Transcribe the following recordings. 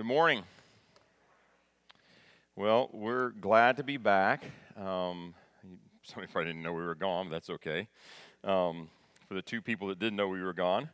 Good morning. Well, we're glad to be back. Um, somebody probably didn't know we were gone, but that's okay. Um, for the two people that didn't know we were gone,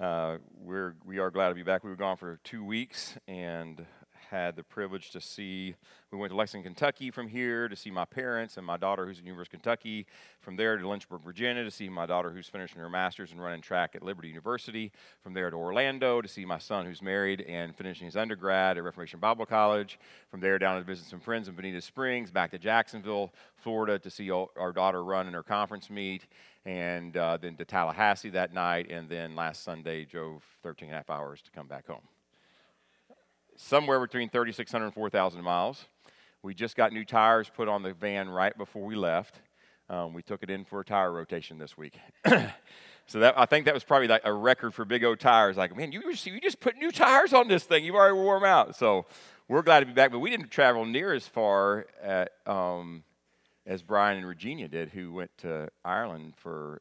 uh, we're we are glad to be back. We were gone for two weeks, and had the privilege to see, we went to Lexington, Kentucky from here to see my parents and my daughter who's at University of Kentucky. From there to Lynchburg, Virginia to see my daughter who's finishing her master's and running track at Liberty University. From there to Orlando to see my son who's married and finishing his undergrad at Reformation Bible College. From there down to visit some friends in Bonita Springs, back to Jacksonville, Florida to see our daughter run in her conference meet and uh, then to Tallahassee that night, and then last Sunday drove 13 and a half hours to come back home somewhere between 3,600 and 4,000 miles. We just got new tires put on the van right before we left. Um, we took it in for a tire rotation this week. so that I think that was probably like a record for big O tires. Like, man, you just, you just put new tires on this thing. You've already wore them out. So we're glad to be back. But we didn't travel near as far at, um, as Brian and Regina did, who went to Ireland for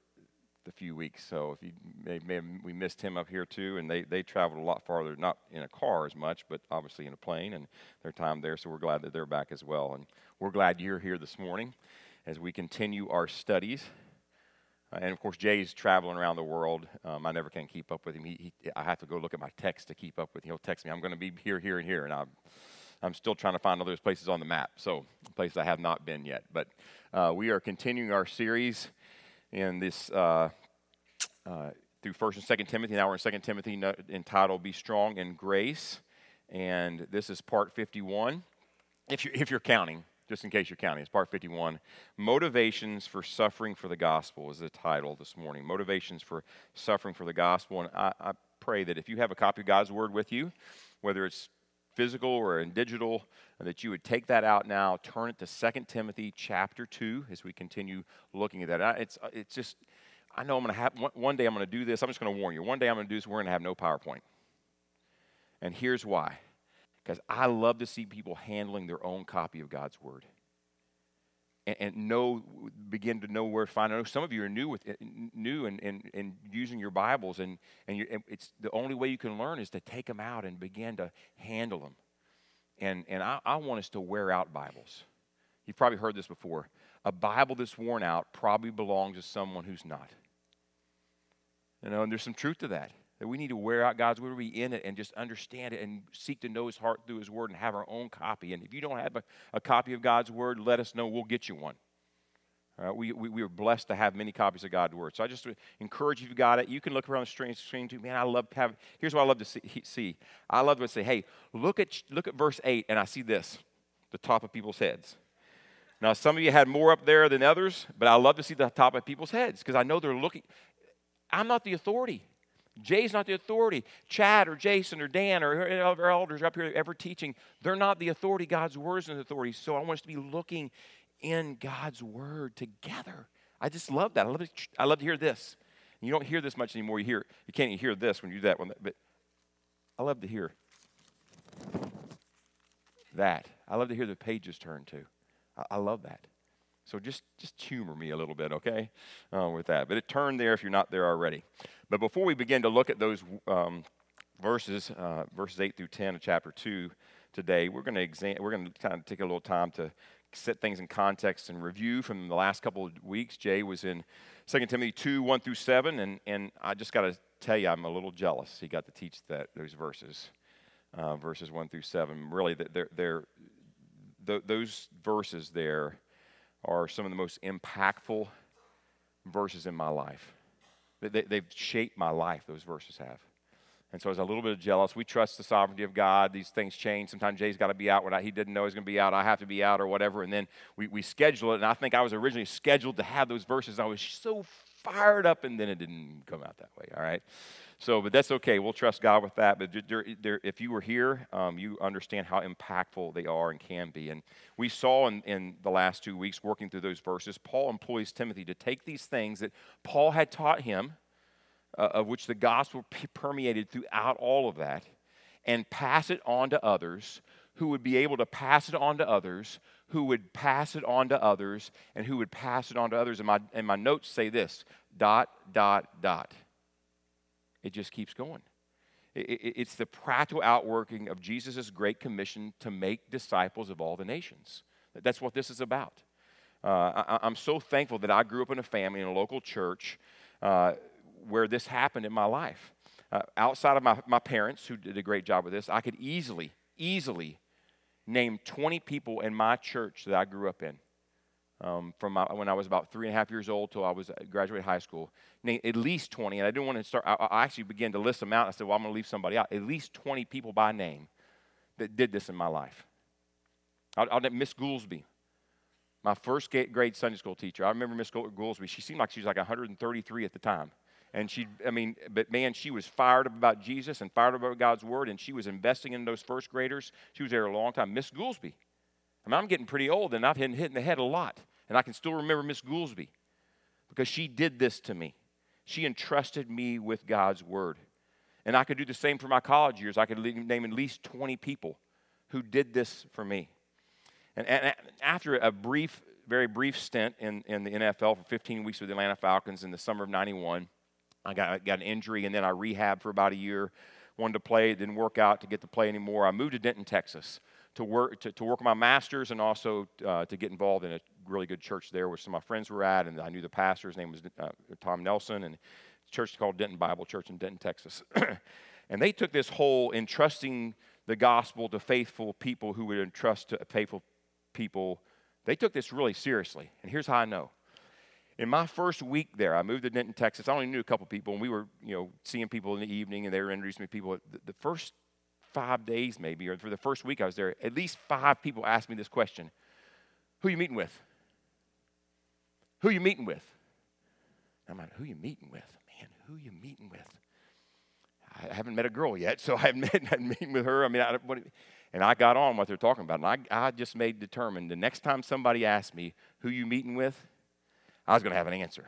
a few weeks. So if you may, may we missed him up here too, and they they traveled a lot farther, not in a car as much, but obviously in a plane and their time there. So we're glad that they're back as well, and we're glad you're here this morning as we continue our studies. Uh, and of course, Jay's traveling around the world. Um, I never can keep up with him. He, he, I have to go look at my text to keep up with him. He'll text me, I'm going to be here, here, and here. And I'm, I'm still trying to find all those places on the map. So, places I have not been yet. But uh, we are continuing our series in this uh, uh, through First and Second Timothy. Now we're in Second Timothy, entitled "Be Strong in Grace," and this is part fifty-one. If you if you're counting, just in case you're counting, it's part fifty-one. Motivations for suffering for the gospel is the title this morning. Motivations for suffering for the gospel, and I, I pray that if you have a copy of God's Word with you, whether it's physical or in digital, that you would take that out now, turn it to 2 Timothy chapter 2 as we continue looking at that. It's, uh, it's just, I know I'm going to have, one day I'm going to do this. I'm just going to warn you. One day I'm going to do this, we're going to have no PowerPoint. And here's why. Because I love to see people handling their own copy of God's Word. And, and know, begin to know where to find. I know some of you are new with eh, new and, and, and using your Bibles, and, and, you, and it's the only way you can learn is to take them out and begin to handle them. And, and I, I want us to wear out Bibles. You've probably heard this before. A Bible that's worn out probably belongs to someone who's not. You know, and there's some truth to that. That we need to wear out God's word, be in it, and just understand it and seek to know His heart through His word and have our own copy. And if you don't have a, a copy of God's word, let us know. We'll get you one. We, we, we, are blessed to have many copies of God's Word. So I just encourage you, if you got it, you can look around the screen, screen too. Man, I love to have, here's what I love to see. see. I love to say, hey, look at, look at verse 8, and I see this, the top of people's heads. Now, some of you had more up there than others, but I love to see the top of people's heads because I know they're looking. I'm not the authority. Jay's not the authority. Chad or Jason or Dan or our elders up here ever teaching, they're not the authority. God's word is the authority. So I want us to be looking in God's word together. I just love that. I love, to, I love to hear this. You don't hear this much anymore. You hear you can't even hear this when you do that one. But I love to hear that. I love to hear the pages turn too. I, I love that. So just, just humor me a little bit, okay, uh, with that. But it turned there if you're not there already. But before we begin to look at those um, verses, uh, verses 8 through 10 of chapter 2 today, we're going to exam- we're going to kind of take a little time to set things in context and review from the last couple of weeks. Jay was in 2 Timothy 2, 1 through 7, and, and I just got to tell you, I'm a little jealous. He got to teach that those verses, uh, verses 1 through 7. Really, they're, they're, th- those verses there are some of the most impactful verses in my life. They, they've shaped my life, those verses have. And so I was a little bit jealous. We trust the sovereignty of God. These things change. Sometimes Jay's got to be out when I, he didn't know he was going to be out. I have to be out or whatever. And then we, we schedule it. And I think I was originally scheduled to have those verses. I was so fired up, and then it didn't come out that way. All right. So, but that's okay. We'll trust God with that. But there, there, if you were here, um, you understand how impactful they are and can be. And we saw in, in the last two weeks, working through those verses, Paul employs Timothy to take these things that Paul had taught him, uh, of which the gospel permeated throughout all of that, and pass it on to others who would be able to pass it on to others, who would pass it on to others, and who would pass it on to others. And my, and my notes say this dot, dot, dot. It just keeps going. It's the practical outworking of Jesus' great commission to make disciples of all the nations. That's what this is about. Uh, I, am so thankful that I grew up in a family in a local church uh, where this happened in my life. Uh, outside of my, my parents, who did a great job with this, I could easily, easily name 20 people in my church that I grew up in. Um, from my, when I was about three and a half years old till I was uh, graduated high school, name at least 20. And I didn't want to start. I, I actually began to list them out. I said, "Well, I'm going to leave somebody out. At least 20 people by name that did this in my life." I'll, I'll Miss Goolsby, my first grade Sunday school teacher. I remember Miss Goolsby. She seemed like she was like 133 at the time. And she, I mean, but man, she was fired up about Jesus and fired up about God's word, and she was investing in those first graders. She was there a long time. Miss Goolsby. I mean, I'm getting pretty old, and I've been hit in the head a lot. And I can still remember Miss Goolsby because she did this to me. She entrusted me with God's word. And I could do the same for my college years. I could name at least 20 people who did this for me. And, and after a brief, very brief stint in, in the NFL for 15 weeks with the Atlanta Falcons in the summer of 91, I got, got an injury and then I rehabbed for about a year. Wanted to play, didn't work out to get to play anymore. I moved to Denton, Texas to work, to, to work my master's and also uh, to get involved in a really good church there where some of my friends were at. And I knew the pastor, his name was uh, Tom Nelson, and the church called Denton Bible Church in Denton, Texas. and they took this whole entrusting the gospel to faithful people who would entrust to faithful people, they took this really seriously. And here's how I know. In my first week there, I moved to Denton, Texas. I only knew a couple people, and we were, you know, seeing people in the evening, and they were introducing me to people. The, first five days, maybe, or for the first week I was there, at least five people asked me this question Who you meeting with? Who you meeting with? I'm like, Who you meeting with? Man, who you meeting with? I haven't met a girl yet, so I haven't met, meeting with her. I mean, I, what, and I got on what they're talking about. And I, I just made determined the next time somebody asked me, Who you meeting with? I was going to have an answer.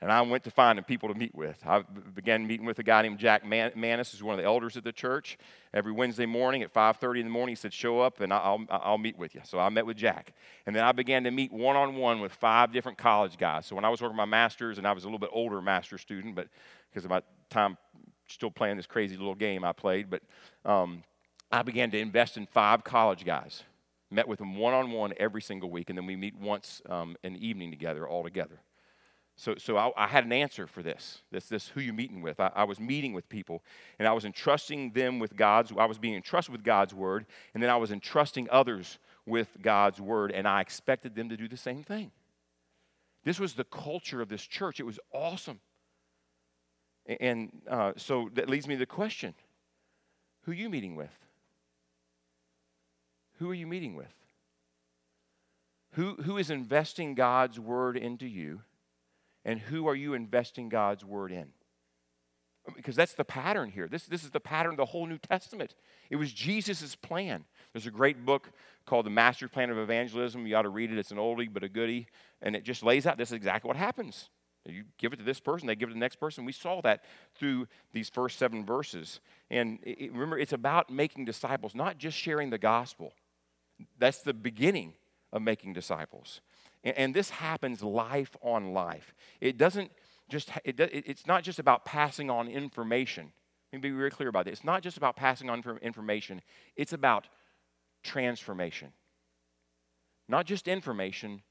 And I went to finding people to meet with. I began meeting with a guy named Jack Man- Manis, who's one of the elders of the church. Every Wednesday morning at 5:30 in the morning, he said, "Show up, and I'll, I'll meet with you." So I met with Jack, and then I began to meet one-on-one with five different college guys. So when I was working my master's, and I was a little bit older master student, but because of my time still playing this crazy little game I played, but um, I began to invest in five college guys. Met with them one on one every single week, and then we meet once um, the evening together, all together. So, so I, I, had an answer for this. This, this who you meeting with. I, I, was meeting with people, and I was entrusting them with God's. I was being entrusted with God's word, and then I was entrusting others with God's word, and I expected them to do the same thing. This was the culture of this church. It was awesome. And uh, so that leads me to the question: Who you meeting with? Who are you meeting with? Who, who is investing God's word into you? And who are you investing God's word in? Because that's the pattern here. This, this is the pattern of the whole New Testament. It was Jesus' plan. There's a great book called The Master Plan of Evangelism. You ought to read it. It's an oldie but a goodie. And it just lays out this is exactly what happens. You give it to this person, they give it to the next person. We saw that through these first seven verses. And it, remember, it's about making disciples, not just sharing the gospel. That's the beginning of making disciples. And, and this happens life on life. It doesn't just, it, it's not just about passing on information. Let me be very clear about this. It's not just about passing on information, it's about transformation. Not just information,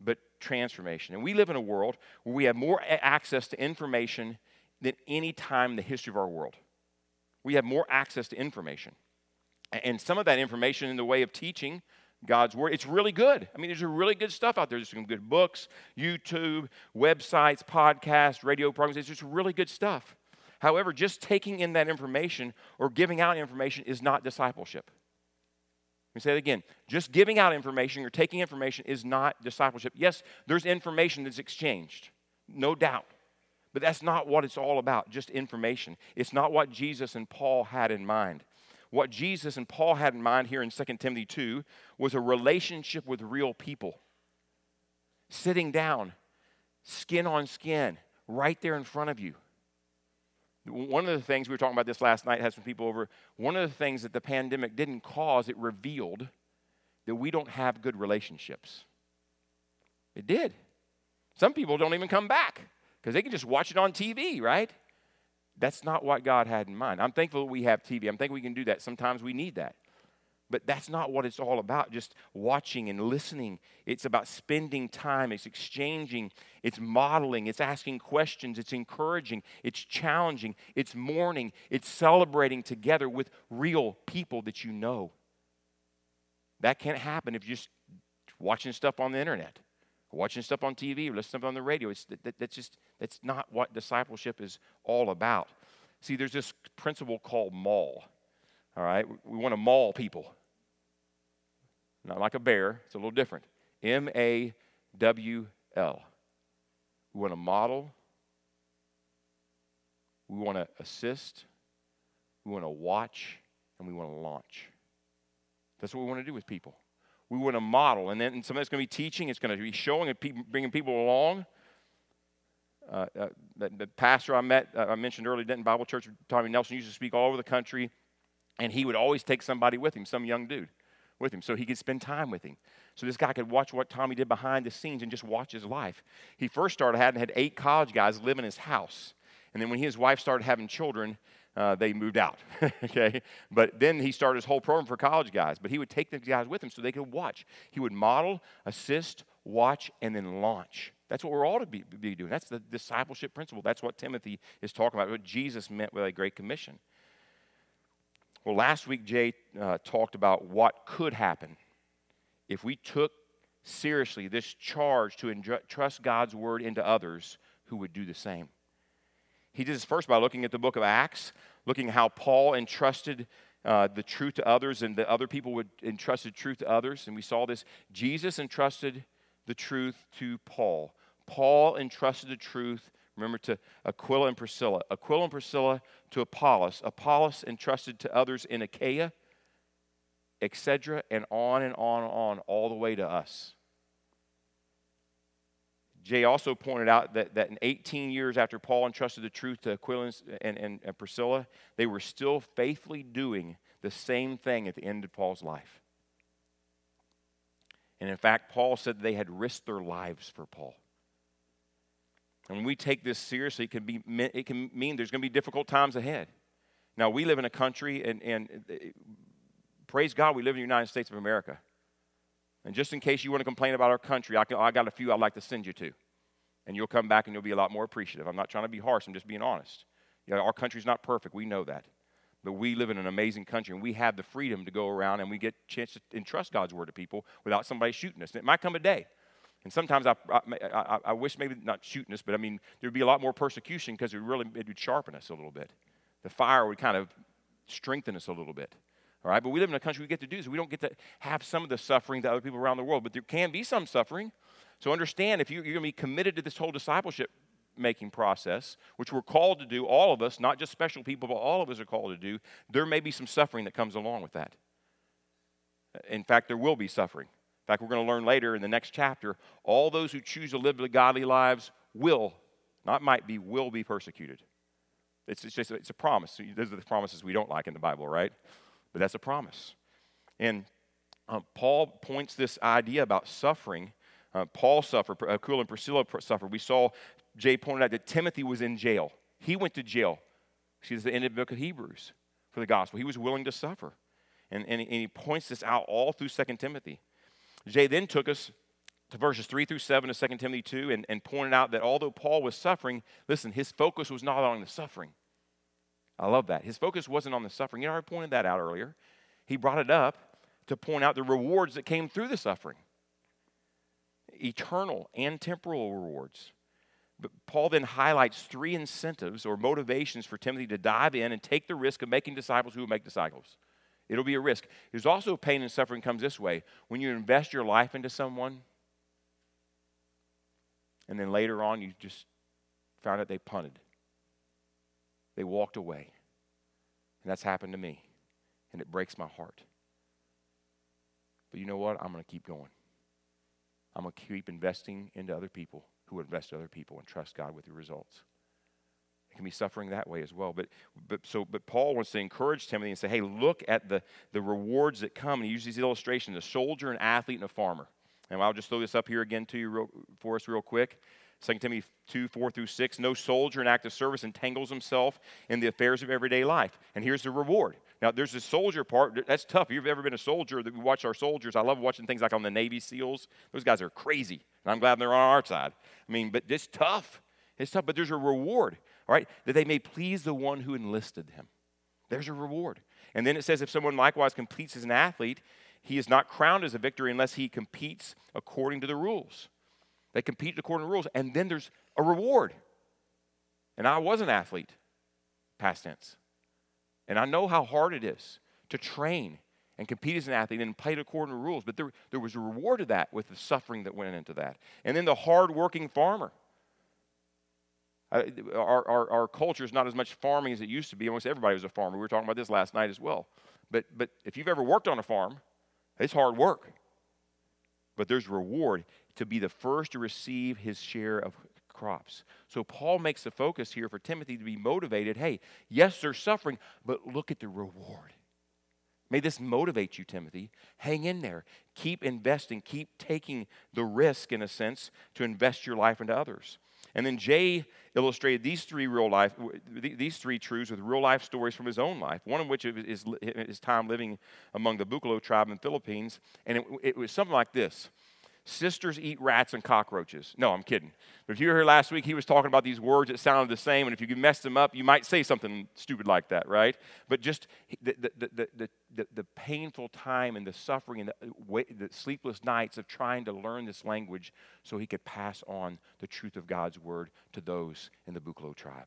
but transformation. And we live in a world where we have more access to information than any time in the history of our world. We have more access to information. And some of that information in the way of teaching God's Word, it's really good. I mean, there's really good stuff out there. There's some good books, YouTube, websites, podcasts, radio programs. It's just really good stuff. However, just taking in that information or giving out information is not discipleship. Let me say it again. Just giving out information or taking information is not discipleship. Yes, there's information that's exchanged, no doubt. But that's not what it's all about, just information. It's not what Jesus and Paul had in mind. What Jesus and Paul had in mind here in 2 Timothy 2 was a relationship with real people. Sitting down, skin on skin, right there in front of you. One of the things we were talking about this last night, had some people over. One of the things that the pandemic didn't cause, it revealed that we don't have good relationships. It did. Some people don't even come back because they can just watch it on TV, right? That's not what God had in mind. I'm thankful we have TV. I'm thankful we can do that. Sometimes we need that. But that's not what it's all about, just watching and listening. It's about spending time, it's exchanging, it's modeling, it's asking questions, it's encouraging, it's challenging, it's mourning, it's celebrating together with real people that you know. That can't happen if you're just watching stuff on the internet, watching stuff on TV, or listening on the radio. It's, that, that's just that's not what discipleship is all about. See, there's this principle called maul. All right? We want to maul people. Not like a bear, it's a little different. M A W L. We want to model, we want to assist, we want to watch, and we want to launch. That's what we want to do with people. We want to model, and then some of it's going to be teaching, it's going to be showing and bringing people along. Uh, uh, the, the, pastor I met, uh, I mentioned earlier, Denton Bible Church, Tommy Nelson, used to speak all over the country. And he would always take somebody with him, some young dude with him, so he could spend time with him. So this guy could watch what Tommy did behind the scenes and just watch his life. He first started having had eight college guys live in his house. And then when his wife started having children, uh, they moved out. okay? But then he started his whole program for college guys. But he would take the guys with him so they could watch. He would model, assist, watch, and then launch. That's what we're all to be, be doing. That's the discipleship principle. That's what Timothy is talking about, what Jesus meant with a great commission. Well, last week, Jay uh, talked about what could happen if we took seriously this charge to entrust God's word into others who would do the same. He did this first by looking at the book of Acts, looking how Paul entrusted uh, the truth to others and the other people would entrusted truth to others. And we saw this. Jesus entrusted the truth to Paul. Paul entrusted the truth Remember to Aquila and Priscilla. Aquila and Priscilla to Apollos. Apollos entrusted to others in Achaia, etc., and on and on and on, all the way to us. Jay also pointed out that, that in 18 years after Paul entrusted the truth to Aquila and, and, and Priscilla, they were still faithfully doing the same thing at the end of Paul's life. And in fact, Paul said they had risked their lives for Paul. And when we take this seriously, it can, be, it can mean there's going to be difficult times ahead. Now, we live in a country, and, and uh, praise God, we live in the United States of America. And just in case you want to complain about our country, I, can, I got a few I'd like to send you to. And you'll come back and you'll be a lot more appreciative. I'm not trying to be harsh, I'm just being honest. You know, our country's not perfect, we know that. But we live in an amazing country, and we have the freedom to go around and we get a chance to entrust God's word to people without somebody shooting us. And it might come a day and sometimes I, I, I, I, wish maybe not shooting us, but I mean, there'd be a lot more persecution because it would really it would sharpen us a little bit. The fire would kind of strengthen us a little bit. All right, but we live in a country we get to do this. We don't get to have some of the suffering that other people around the world, but there can be some suffering. So understand if you're going to be committed to this whole discipleship making process, which we're called to do, all of us, not just special people, but all of us are called to do, there may be some suffering that comes along with that. In fact, there will be suffering. In fact, we're going to learn later in the next chapter all those who choose to live the godly lives will, not might be, will be persecuted. It's, it's just it's a promise. Those are the promises we don't like in the Bible, right? But that's a promise. And um, Paul points this idea about suffering. Uh, Paul suffered, Aquila and Priscilla suffered. We saw Jay pointed out that Timothy was in jail. He went to jail. See, the end of the book of Hebrews for the gospel. He was willing to suffer. And, and, and he points this out all through Second Timothy. Jay then took us to verses 3 through 7 of 2 Timothy 2 and, and pointed out that although Paul was suffering, listen, his focus was not on the suffering. I love that. His focus wasn't on the suffering. You know, I pointed that out earlier. He brought it up to point out the rewards that came through the suffering eternal and temporal rewards. But Paul then highlights three incentives or motivations for Timothy to dive in and take the risk of making disciples who will make disciples. It'll be a risk. There's also pain and suffering comes this way. When you invest your life into someone, and then later on you just found out they punted. They walked away. And that's happened to me. And it breaks my heart. But you know what? I'm going to keep going. I'm going to keep investing into other people who invest in other people and trust God with the results. It can be suffering that way as well. But, but, so, but Paul wants to encourage Timothy and say, hey, look at the, the rewards that come. And he uses these illustrations a soldier, an athlete, and a farmer. And I'll just throw this up here again to you real, for us real quick. 2 Timothy 2 4 through 6. No soldier in active service entangles himself in the affairs of everyday life. And here's the reward. Now, there's the soldier part. That's tough. If you've ever been a soldier, that we watch our soldiers. I love watching things like on the Navy SEALs. Those guys are crazy. And I'm glad they're on our side. I mean, but it's tough. It's tough, but there's a reward, all right? That they may please the one who enlisted them. There's a reward. And then it says, if someone likewise completes as an athlete, he is not crowned as a victor unless he competes according to the rules. They compete according to rules, and then there's a reward. And I was an athlete, past tense. And I know how hard it is to train and compete as an athlete and play according to rules. But there, there was a reward to that with the suffering that went into that. And then the hardworking farmer. Uh, our, our, our culture is not as much farming as it used to be. Almost everybody was a farmer. We were talking about this last night as well. But, but if you've ever worked on a farm, it's hard work. But there's reward to be the first to receive his share of crops. So Paul makes the focus here for Timothy to be motivated. Hey, yes, there's suffering, but look at the reward. May this motivate you, Timothy. Hang in there. Keep investing. Keep taking the risk, in a sense, to invest your life into others. And then Jay illustrated these three real life, these three truths with real life stories from his own life. One of which is his time living among the Bukalo tribe in the Philippines, and it, it was something like this: Sisters eat rats and cockroaches. No, I'm kidding. But if you were here last week, he was talking about these words that sounded the same, and if you could mess them up, you might say something stupid like that, right? But just the, the, the, the, the painful time and the suffering and the, the sleepless nights of trying to learn this language so he could pass on the truth of God's word to those in the Bukalo tribe.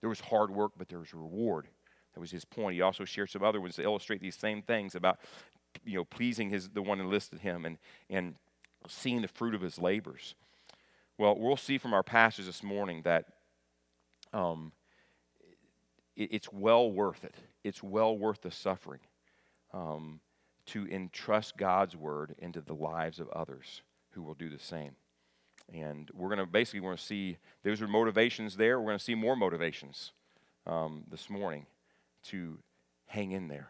There was hard work, but there was reward. That was his point. He also shared some other ones to illustrate these same things about, you know, pleasing his the one enlisted him and and seeing the fruit of his labors. Well, we'll see from our passage this morning that um, it, it's well worth it. It's well worth the suffering um, to entrust God's word into the lives of others who will do the same. And we're going to basically want to see those are motivations there. We're going to see more motivations um, this morning to hang in there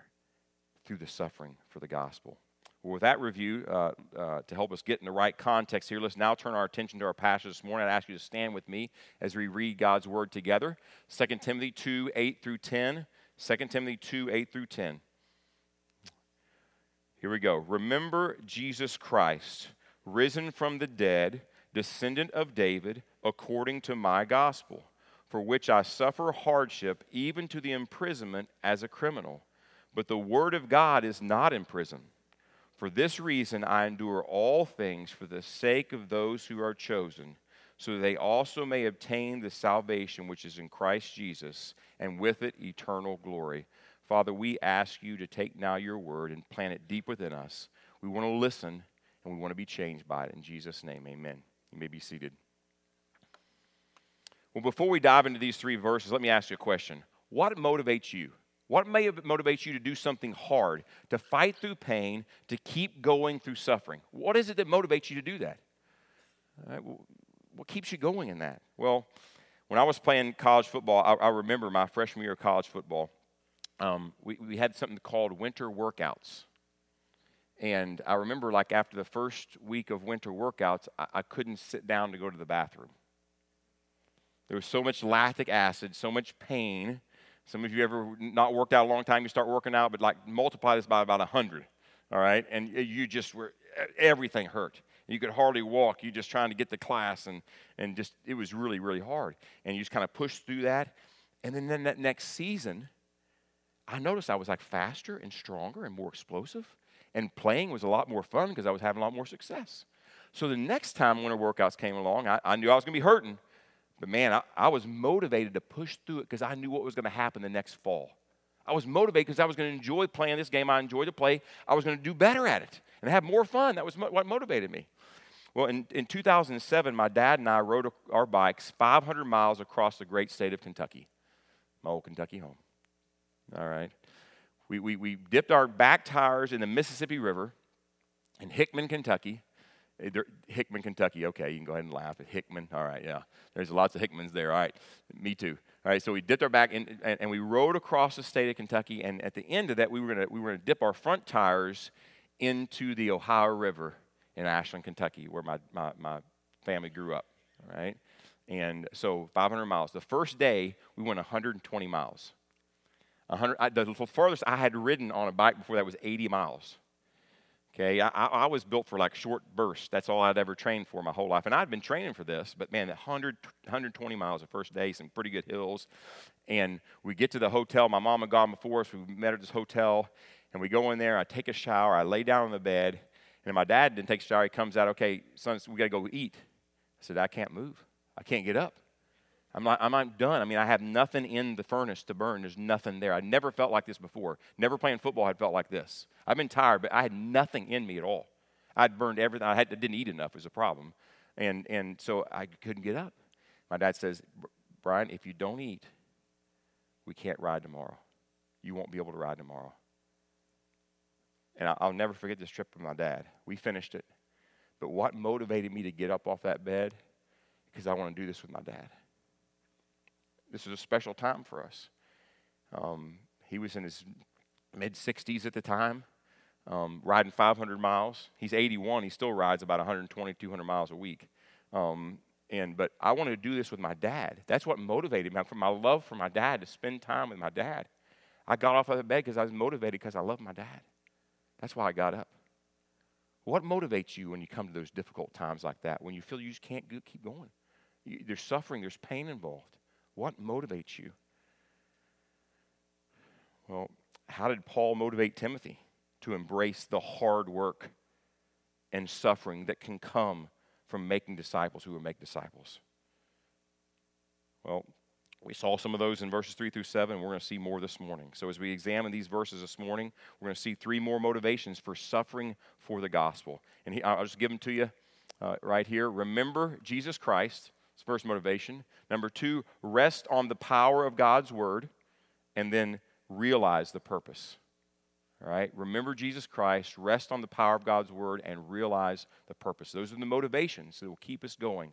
through the suffering for the gospel. Well, with that review, uh, uh, to help us get in the right context here, let's now turn our attention to our passage this morning. I'd ask you to stand with me as we read God's word together. 2 Timothy 2 8 through 10. 2 Timothy 2 8 through 10. Here we go. Remember Jesus Christ, risen from the dead, descendant of David, according to my gospel, for which I suffer hardship, even to the imprisonment as a criminal. But the word of God is not in prison. For this reason, I endure all things for the sake of those who are chosen, so they also may obtain the salvation which is in Christ Jesus, and with it eternal glory. Father, we ask you to take now your word and plant it deep within us. We want to listen and we want to be changed by it. In Jesus' name, amen. You may be seated. Well, before we dive into these three verses, let me ask you a question. What motivates you? What may motivate you to do something hard, to fight through pain, to keep going through suffering? What is it that motivates you to do that? Right, what keeps you going in that? Well, when I was playing college football, I, I remember my freshman year of college football, um, we, we had something called winter workouts. And I remember, like, after the first week of winter workouts, I, I couldn't sit down to go to the bathroom. There was so much lactic acid, so much pain some of you ever not worked out a long time, you start working out, but like multiply this by about 100, all right? And you just were, everything hurt. You could hardly walk. You're just trying to get to class, and, and just, it was really, really hard. And you just kind of pushed through that. And then, then that next season, I noticed I was like faster and stronger and more explosive. And playing was a lot more fun because I was having a lot more success. So the next time winter workouts came along, I, I knew I was going to be hurting. But man, I, I was motivated to push through it because I knew what was going to happen the next fall. I was motivated because I was going to enjoy playing this game I enjoyed to play. I was going to do better at it and have more fun. That was what motivated me. Well, in, in 2007, my dad and I rode our bikes 500 miles across the great state of Kentucky, my old Kentucky home. All right. We, we, we dipped our back tires in the Mississippi River in Hickman, Kentucky. Eh, Hickman, Kentucky. Okay, you can go ahead and laugh at Hickman. All right, yeah. There's lots of Hickmans there. All right, me too. All right, so we dipped our back in, and, and we rode across the state of Kentucky. And at the end of that, we were gonna we gonna dip our front tires into the Ohio River in Ashland, Kentucky, where my, my, my family grew up. All right. And so 500 miles. The first day, we went 120 miles. 100, I, the farthest I had ridden on a bike before that was 80 miles. Okay, I, I, was built for like short bursts. That's all I'd ever trained for my whole life. And I'd been training for this, but man, 100, 120 miles the first day, some pretty good hills. And we get to the hotel. My mom had gone before us. We met at this hotel, and we go in there. I take a shower. I lay down on the bed, and my dad didn't take a shower. He comes out, okay, son, we got to go eat. I said, I can't move. I can't get up. I'm not, I'm done. I mean, I have nothing in the furnace to burn. There's nothing there. I never felt like this before. Never playing football had felt like this. I've been tired, but I had nothing in me at all. I'd burned everything. I, had, I didn't eat enough was a problem. And, and so I couldn't get up. My dad says, Brian, if you don't eat, we can't ride tomorrow. You won't be able to ride tomorrow. And I'll never forget this trip with my dad. We finished it. But what motivated me to get up off that bed? Because I want to do this with my dad. This is a special time for us. Um, he was in his mid 60s at the time, um, riding 500 miles. He's 81. He still rides about 120, 200 miles a week. Um, and but I wanted to do this with my dad. That's what motivated me. From my love for my dad to spend time with my dad. I got off of the bed because I was motivated because I love my dad. That's why I got up. What motivates you when you come to those difficult times like that? When you feel you just can't keep going? You, there's suffering, there's pain involved. What motivates you? Well, how did Paul motivate Timothy to embrace the hard work and suffering that can come from making disciples who will make disciples? Well, we saw some of those in verses 3 through 7. We're going to see more this morning. So, as we examine these verses this morning, we're going to see three more motivations for suffering for the gospel. And I'll just give them to you uh, right here. Remember Jesus Christ. It's first motivation. Number two, rest on the power of God's word. And then realize the purpose. All right? Remember Jesus Christ, rest on the power of God's word, and realize the purpose. Those are the motivations that will keep us going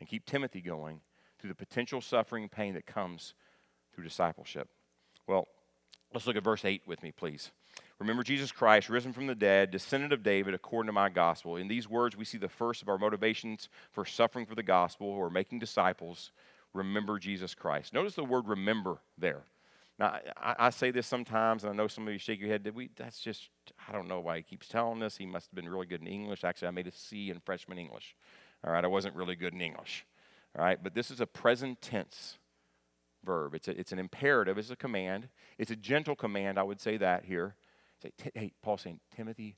and keep Timothy going through the potential suffering and pain that comes through discipleship. Well, let's look at verse 8 with me, please. Remember Jesus Christ, risen from the dead, descendant of David, according to my gospel. In these words, we see the first of our motivations for suffering for the gospel or making disciples. Remember Jesus Christ. Notice the word remember there. Now, I, I, say this sometimes, and I know some of you shake your head. Did we? That's just, I don't know why he keeps telling us. He must have been really good in English. Actually, I made a C in freshman English. All right, I wasn't really good in English. All right, but this is a present tense verb. It's, a, it's an imperative, it's a command. It's a gentle command, I would say that here. Hey, Paul saying, Timothy,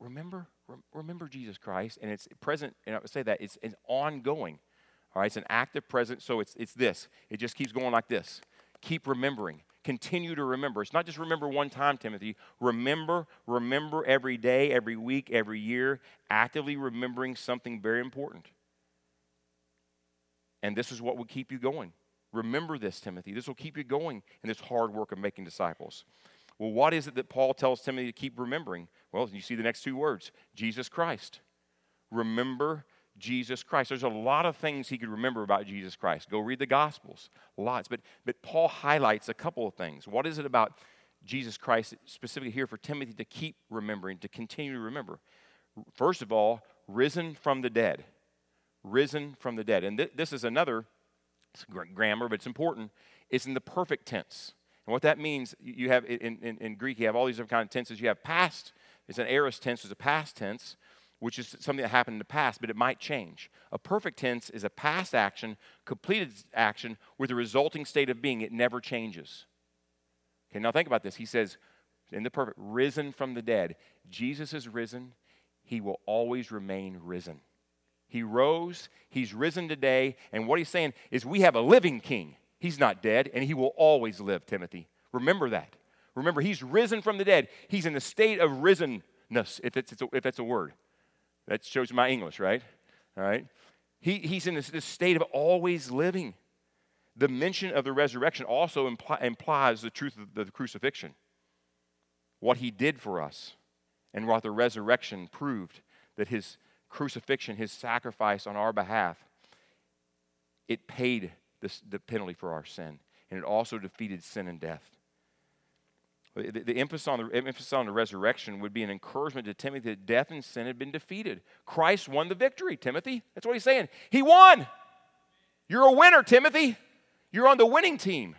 remember, remember Jesus Christ. And it's present, and I would say that it's, it's ongoing. All right, it's an active present, so it's, it's this. It just keeps going like this. Keep remembering. Continue to remember. It's not just remember one time, Timothy. Remember, remember every day, every week, every year, actively remembering something very important. And this is what will keep you going. Remember this, Timothy. This will keep you going in this hard work of making disciples. Well, what is it that Paul tells Timothy to keep remembering? Well, you see the next two words Jesus Christ. Remember Jesus Christ. There's a lot of things he could remember about Jesus Christ. Go read the Gospels, lots. But, but Paul highlights a couple of things. What is it about Jesus Christ, specifically here for Timothy, to keep remembering, to continue to remember? First of all, risen from the dead. Risen from the dead. And th- this is another grammar, but it's important. It's in the perfect tense. And what that means, you have in, in, in Greek, you have all these different kind of tenses. You have past, it's an aorist tense, it's a past tense, which is something that happened in the past, but it might change. A perfect tense is a past action, completed action with a resulting state of being. It never changes. Okay, now think about this. He says, in the perfect, risen from the dead. Jesus is risen. He will always remain risen. He rose, he's risen today, and what he's saying is we have a living king. He's not dead, and he will always live, Timothy. Remember that. Remember, he's risen from the dead. He's in a state of risenness, if it's, if that's a word. That shows my English, right? All right. He, he's in this, this state of always living. The mention of the resurrection also impli- implies the truth of the crucifixion, what he did for us, and what the resurrection proved that his crucifixion, his sacrifice on our behalf, it paid the, penalty for our sin, and it also defeated sin and death. The, the, emphasis, on the emphasis on the resurrection would be an encouragement to Timothy that death and sin had been defeated. Christ won the victory, Timothy. That's what he's saying. He won. You're a winner, Timothy. You're on the winning team.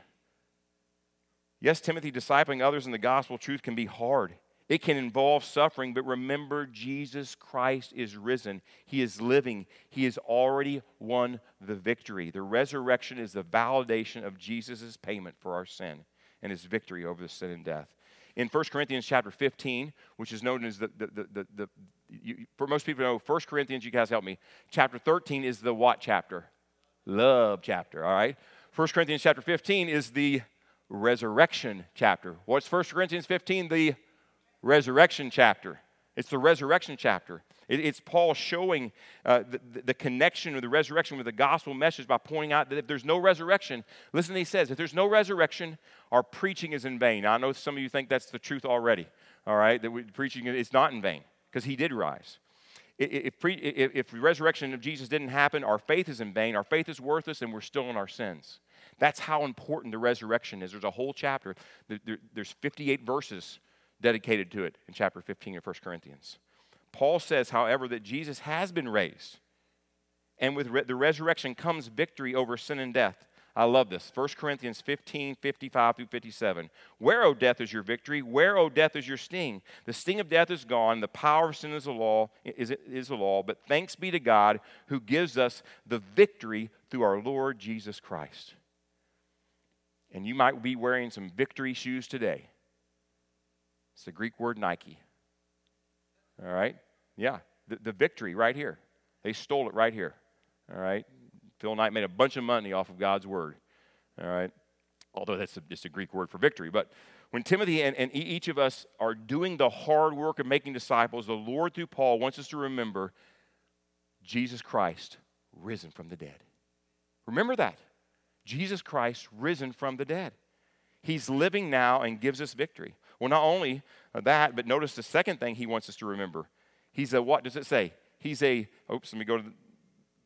Yes, Timothy, discipling others in the gospel truth can be hard. It can involve suffering, but remember, Jesus Christ is risen. He is living. He has already won the victory. The resurrection is the validation of Jesus' payment for our sin and his victory over the sin and death. In 1 Corinthians chapter 15, which is known as the, the, the, the, the you, for most people know 1 Corinthians, you guys help me. Chapter 13 is the what chapter? Love chapter, all right? 1 Corinthians chapter 15 is the resurrection chapter. What's 1 Corinthians 15? The resurrection chapter. It's the resurrection chapter. It, it's Paul showing uh, the, the connection of the resurrection with the gospel message by pointing out that if there's no resurrection, listen he says, if there's no resurrection, our preaching is in vain. Now, I know some of you think that's the truth already, all right, that we, preaching is not in vain because he did rise. If, if, if the resurrection of Jesus didn't happen, our faith is in vain, our faith is worthless, and we're still in our sins. That's how important the resurrection is. There's a whole chapter, there, there's 58 verses dedicated to it in chapter 15 of 1 Corinthians. Paul says, however, that Jesus has been raised, and with re- the resurrection comes victory over sin and death. I love this. 1 Corinthians 15, 55 through 57. Where, O death, is your victory? Where, O death, is your sting? The sting of death is gone. The power of sin is the law, is, is the law. But thanks be to God who gives us the victory through our Lord Jesus Christ. And you might be wearing some victory shoes today. It's the Greek word Nike. All right? Yeah, the, the victory right here. They stole it right here. All right? Phil Knight made a bunch of money off of God's word. All right? Although that's a, just a Greek word for victory. But when Timothy and, and each of us are doing the hard work of making disciples, the Lord, through Paul, wants us to remember Jesus Christ risen from the dead. Remember that. Jesus Christ risen from the dead. He's living now and gives us victory. Well, not only that, but notice the second thing he wants us to remember. He's a, what does it say? He's a, oops, let me go to the,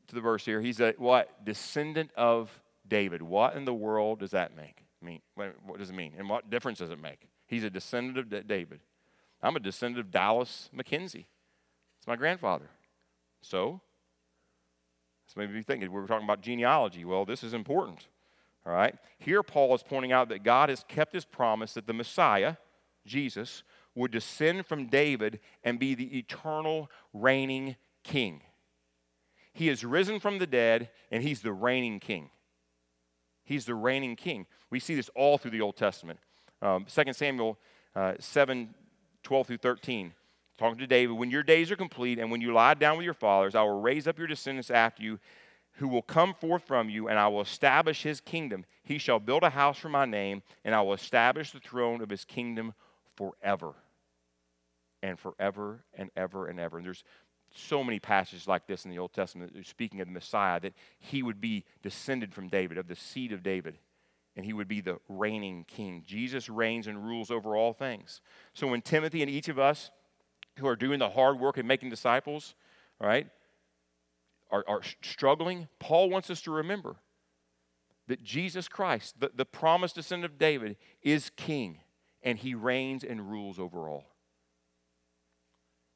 to the verse here. He's a, what? Descendant of David. What in the world does that make? Mean, what does it mean? And what difference does it make? He's a descendant of David. I'm a descendant of Dallas McKenzie. It's my grandfather. So, so maybe you're thinking, we were talking about genealogy. Well, this is important. All right? Here, Paul is pointing out that God has kept his promise that the Messiah, Jesus, would descend from David and be the eternal reigning king. He has risen from the dead, and he's the reigning king. He's the reigning king. We see this all through the Old Testament. Um, 2 Samuel uh, 7 12 through 13. Talking to David, when your days are complete and when you lie down with your fathers, I will raise up your descendants after you who will come forth from you, and I will establish his kingdom. He shall build a house for my name, and I will establish the throne of his kingdom forever and forever and ever and ever. And there's so many passages like this in the Old Testament speaking of the Messiah that he would be descended from David, of the seed of David, and he would be the reigning king. Jesus reigns and rules over all things. So when Timothy and each of us who are doing the hard work and making disciples, right, are, are struggling, Paul wants us to remember that Jesus Christ, the, the promised descendant of David, is king and he reigns and rules over all.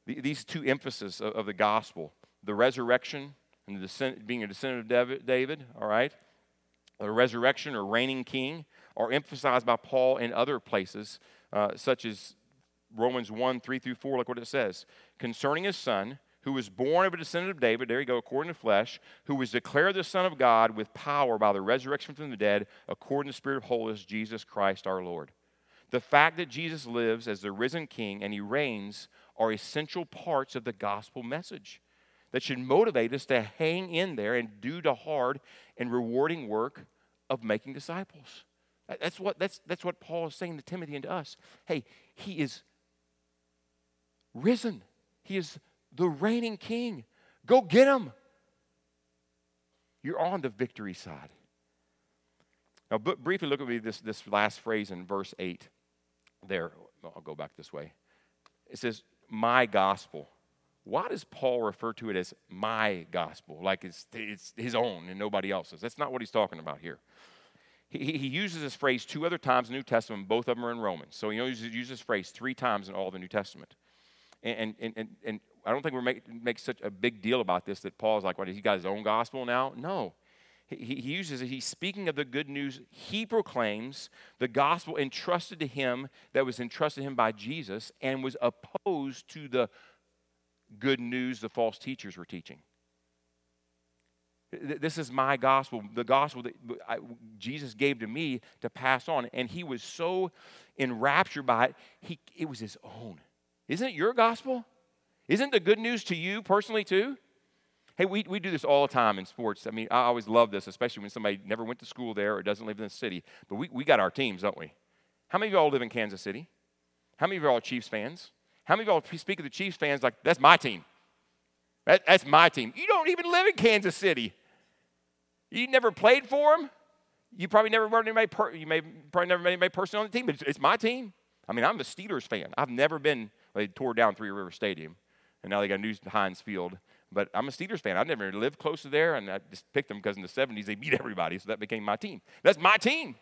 These two emphases of, the gospel the resurrection and the descent, being a descendant of David, all right, the resurrection or reigning king are emphasized by Paul in other places, uh, such as Romans 1 3 through 4. Look what it says. Concerning his son, who was born of a descendant of David, there you go, according to flesh, who was declared the Son of God with power by the resurrection from the dead, according to the Spirit of holiness, Jesus Christ our Lord. The fact that Jesus lives as the risen King and he reigns are essential parts of the gospel message that should motivate us to hang in there and do the hard and rewarding work of making disciples. That's what, that's, that's what Paul is saying to Timothy and to us. Hey, he is risen, he is the reigning king. Go get him. You're on the victory side. Now, briefly look at me this, this last phrase in verse 8. There, I'll go back this way. It says, My gospel. Why does Paul refer to it as my gospel? Like it's, it's his own and nobody else's. That's not what he's talking about here. He, he uses this phrase two other times in the New Testament, both of them are in Romans. So he uses, uses this phrase three times in all the New Testament. And, and, and, and I don't think we're making make such a big deal about this that Paul's like, what, he got his own gospel now? No. He, uses it. He's speaking of the good news he proclaims, the gospel entrusted to him that was entrusted to him by Jesus, and was opposed to the good news the false teachers were teaching. This is my gospel, the gospel that I, Jesus gave to me to pass on. And he was so enraptured by it, he, it was his own. Isn't it your gospel? Isn't the good news to you personally, too? Hey, we, we do this all the time in sports. I mean, I always love this, especially when somebody never went to school there or doesn't live in the city. But we, we got our teams, don't we? How many of y'all live in Kansas City? How many of y'all are Chiefs fans? How many of y'all speak of the Chiefs fans like, that's my team? That, that's my team. You don't even live in Kansas City. You never played for them. You probably never met anybody. Per, you may probably never met anybody personally on the team, but it's, it's my team. I mean, I'm a Steelers fan. I've never been. They tore down Three River Stadium, and now they got a new Heinz Field. But I'm a Steelers fan. I never lived close to there, and I just picked them because in the 70s they beat everybody, so that became my team. That's my team.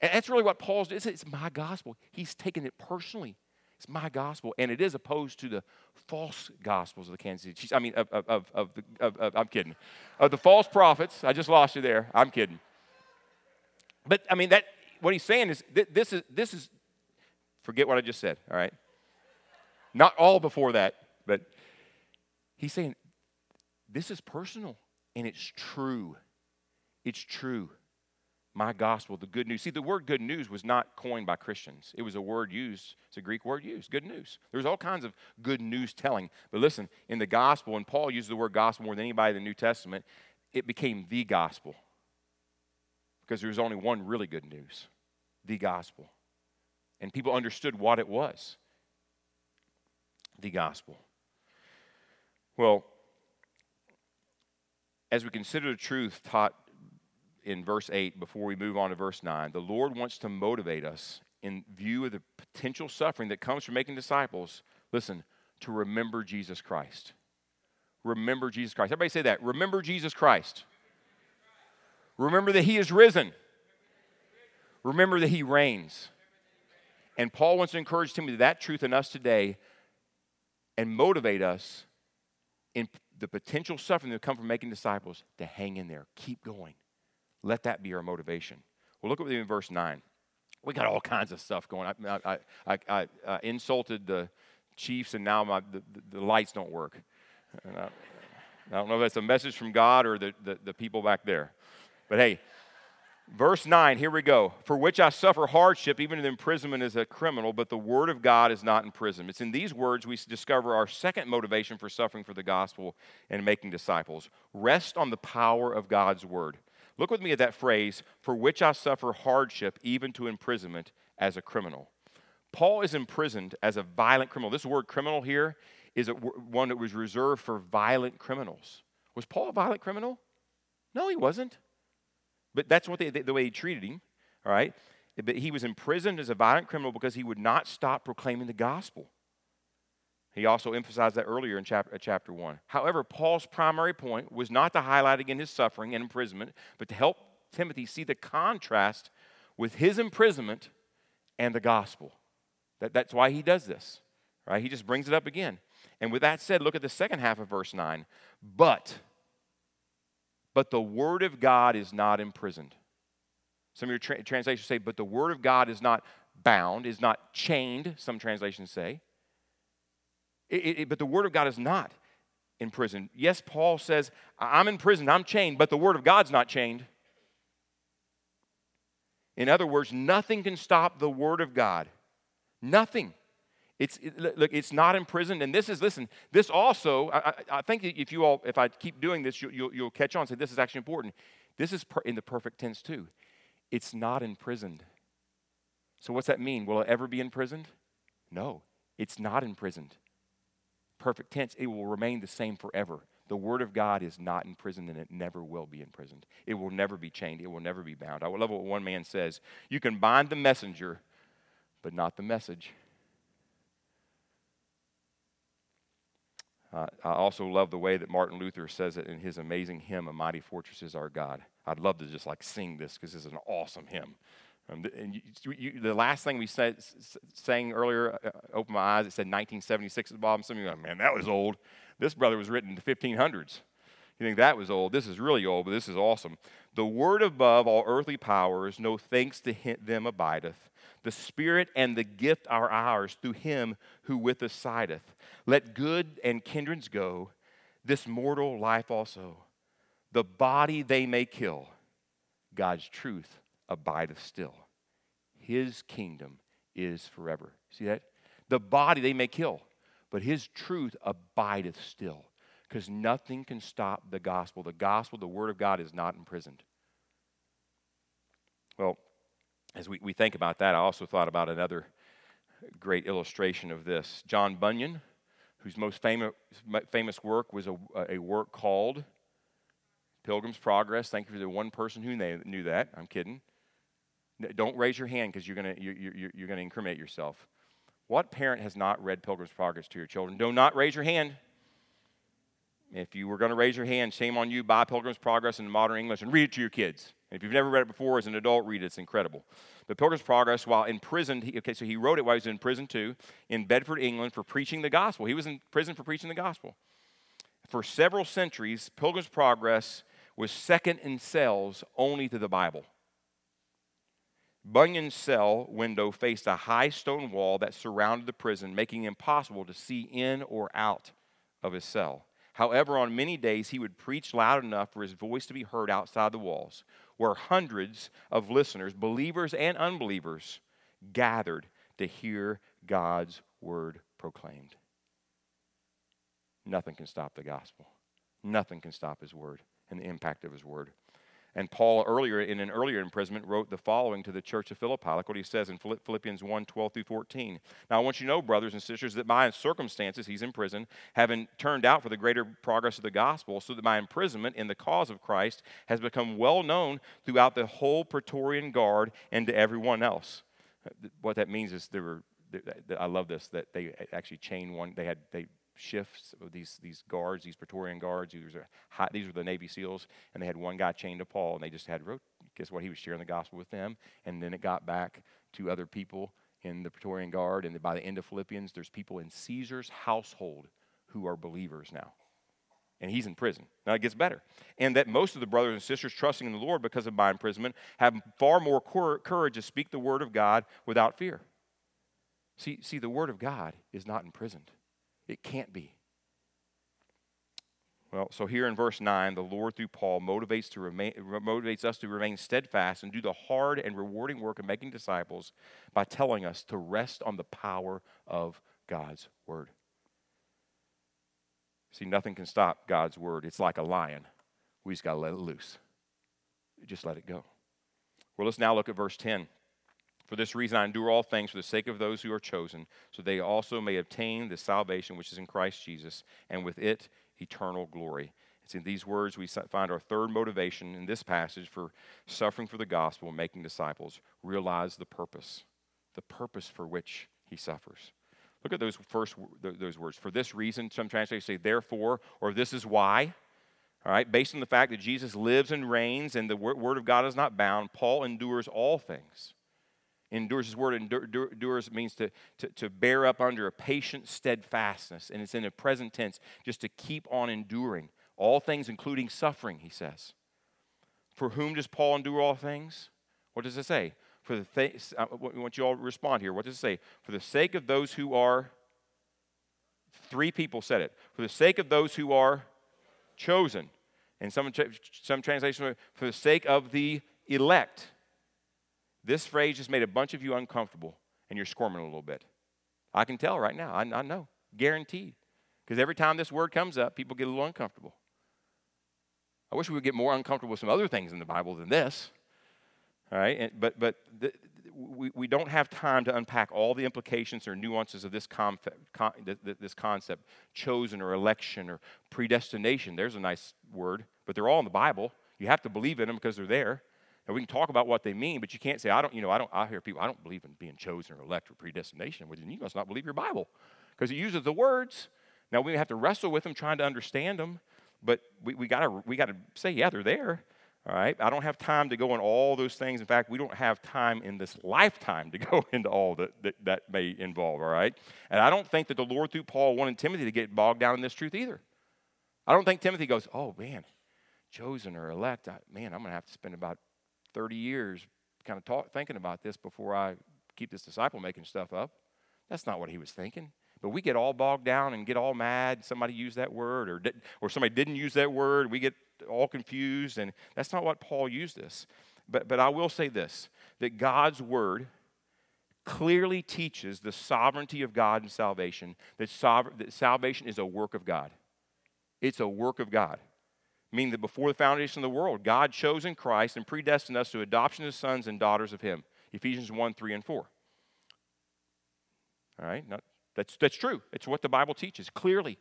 And that's really what Paul's doing. It's my gospel. He's taking it personally. It's my gospel, and it is opposed to the false gospels of the Kansas City. I mean, of, of, of, of the, of, of, I'm kidding. Of the false prophets. I just lost you there. I'm kidding. But I mean, that what he's saying is th- this is this is. Forget what I just said. All right. Not all before that, but he's saying this is personal and it's true. It's true my gospel, the good news. See, the word good news was not coined by Christians. It was a word used, it's a Greek word used, good news. There's all kinds of good news telling. But listen, in the gospel, and Paul uses the word gospel more than anybody in the New Testament, it became the gospel. Because there was only one really good news the gospel. And people understood what it was the gospel. Well, as we consider the truth taught in verse 8 before we move on to verse 9. The Lord wants to motivate us in view of the potential suffering that comes from making disciples. Listen, to remember Jesus Christ. Remember Jesus Christ. Everybody say that. Remember Jesus Christ. Remember that He is risen. Remember that He reigns. And Paul wants to encourage Timothy that truth in us today and motivate us in the potential suffering that come from making disciples to hang in there. Keep going. Let that be our motivation. Well, look at in verse 9. We got all kinds of stuff going. I, I, I, I insulted the chiefs, and now my, the, the, lights don't work. I, I, don't know if that's a message from God or the, the, the people back there. But hey, verse 9, here we go. For which I suffer hardship, even in imprisonment as a criminal, but the word of God is not in prison. It's in these words we discover our second motivation for suffering for the gospel and making disciples. Rest on the power of God's word. Look with me at that phrase, for which I suffer hardship, even to imprisonment as a criminal. Paul is imprisoned as a violent criminal. This word criminal here is one that was reserved for violent criminals. Was Paul a violent criminal? No, he wasn't. But that's what they, the way he treated him, all right? But he was imprisoned as a violent criminal because he would not stop proclaiming the gospel. He also emphasized that earlier in chapter, uh, chapter 1. However, Paul's primary point was not to highlight again his suffering and imprisonment, but to help Timothy see the contrast with his imprisonment and the gospel. That, that's why he does this, right? He just brings it up again. And with that said, look at the second half of verse 9. But, but the word of God is not imprisoned. Some of your tra- translations say, but the word of God is not bound, is not chained, some translations say. It, it, but the Word of God is not in prison. Yes, Paul says, I'm in prison, I'm chained, but the Word of God's not chained. In other words, nothing can stop the Word of God. Nothing. It's it, look, it's not imprisoned, and this is listen. This also, I, I think if you all, if I keep doing this, you, will you'll catch on. Say this is actually important. This is per, in the perfect tense too. It's not imprisoned. So what's that mean? Will it ever be imprisoned? No, it's not imprisoned perfect tense, it will remain the same forever. The Word of God is not imprisoned and it never will be imprisoned. It will never be chained. It will never be bound. I love what one man says You can bind the messenger, but not the message. Uh, I also love the way that Martin Luther says it in his amazing hymn, A Mighty Fortress is Our God. I'd love to just like sing this because this is an awesome hymn. Um, and you, you, the last thing we said, sang earlier, uh, opened my eyes, it said 1976 at the bottom. Some of you are like, man, that was old. This brother was written in the 1500s. You think that was old. This is really old, but this is awesome. The word above all earthly powers, no thanks to them abideth. The Spirit and the gift are ours through him who with us sideth. Let good and kindreds go, this mortal life also. The body they may kill, God's truth abideth still. His kingdom is forever. See that? The body they may kill, but his truth abideth still because nothing can stop the gospel. The gospel, the word of God, is not imprisoned. Well, as we, we think about that, I also thought about another great illustration of this. John Bunyan, whose most famous, famous work was a, a work called Pilgrim's Progress. Thank you for the one person who knew that. I'm kidding. Don't raise your hand because you're going you're, you're, you're gonna incriminate yourself. What parent has not read Pilgrim's Progress to your children? Do not raise your hand. If you were going to raise your hand, shame on you. Buy Pilgrim's Progress in modern English and read it to your kids. And if you've never read it before as an adult, read it. It's incredible. But Pilgrim's Progress, while imprisoned, he, okay, so he wrote it while he was in prison too, in Bedford, England, for preaching the gospel. He was in prison for preaching the gospel. For several centuries, Pilgrim's Progress was second in sales only to the Bible. Bunyan's cell window faced a high stone wall that surrounded the prison, making it impossible to see in or out of his cell. However, on many days, he would preach loud enough for his voice to be heard outside the walls, where hundreds of listeners, believers and unbelievers, gathered to hear God's word proclaimed. Nothing can stop the gospel. Nothing can stop his word and the impact of his word. And Paul, earlier in an earlier imprisonment, wrote the following to the church of Philippi. Look what he says in Philippians 1 12 through 14. Now, I want you to know, brothers and sisters, that my circumstances, he's in prison, haven't turned out for the greater progress of the gospel, so that my imprisonment in the cause of Christ has become well known throughout the whole Praetorian Guard and to everyone else. What that means is there were, I love this, that they actually chained one, they had, they shifts of these, these guards, these Praetorian guards. These were, high, these were the Navy SEALs, and they had one guy chained to Paul, and they just had, wrote guess what? He was sharing the gospel with them, and then it got back to other people in the Praetorian Guard, and by the end of Philippians, there's people in Caesar's household who are believers now. And he's in prison. Now it gets better. And that most of the brothers and sisters trusting in the Lord because of my imprisonment have far more courage to speak the word of God without fear. See, see, the word of God is not imprisoned. It can't be. Well, so here in verse 9, the Lord through Paul motivates, to remain, motivates us to remain steadfast and do the hard and rewarding work of making disciples by telling us to rest on the power of God's word. See, nothing can stop God's word. It's like a lion. We just got to let it loose. Just let it go. Well, let's now look at verse 10. For this reason, I endure all things for the sake of those who are chosen, so they also may obtain the salvation which is in Christ Jesus, and with it, eternal glory. It's in these words we find our third motivation in this passage for suffering for the gospel and making disciples. Realize the purpose, the purpose for which he suffers. Look at those first those words. For this reason, some translations say therefore, or this is why. All right, based on the fact that Jesus lives and reigns and the word of God is not bound, Paul endures all things Endures, this word endures means to, to, to bear up under a patient steadfastness, and it's in the present tense, just to keep on enduring. All things, including suffering, he says. For whom does Paul endure all things? What does it say? For the th- I want you all to respond here. What does it say? For the sake of those who are, three people said it. For the sake of those who are chosen. And some, some translations, for the sake of the elect. This phrase just made a bunch of you uncomfortable and you're squirming a little bit. I can tell right now. I, I know. Guaranteed. Because every time this word comes up, people get a little uncomfortable. I wish we would get more uncomfortable with some other things in the Bible than this. All right? And, but but the, we, we don't have time to unpack all the implications or nuances of this, con, this concept chosen or election or predestination. There's a nice word, but they're all in the Bible. You have to believe in them because they're there. And we can talk about what they mean, but you can't say, I don't, you know, I don't, I hear people, I don't believe in being chosen or elect or predestination. Well, then you must not believe your Bible because it uses the words. Now we have to wrestle with them, trying to understand them, but we, we gotta we gotta say, yeah, they're there. All right. I don't have time to go in all those things. In fact, we don't have time in this lifetime to go into all that, that that may involve. All right. And I don't think that the Lord through Paul wanted Timothy to get bogged down in this truth either. I don't think Timothy goes, oh man, chosen or elect, I, man, I'm going to have to spend about 30 years kind of talk, thinking about this before I keep this disciple making stuff up. That's not what he was thinking. But we get all bogged down and get all mad. Somebody used that word, or, did, or somebody didn't use that word. We get all confused, and that's not what Paul used this. But, but I will say this that God's word clearly teaches the sovereignty of God in salvation, that, sover- that salvation is a work of God. It's a work of God. Meaning that before the foundation of the world, God chose in Christ and predestined us to adoption as sons and daughters of Him. Ephesians 1 3 and 4. All right? Not, that's, that's true. It's what the Bible teaches, clearly.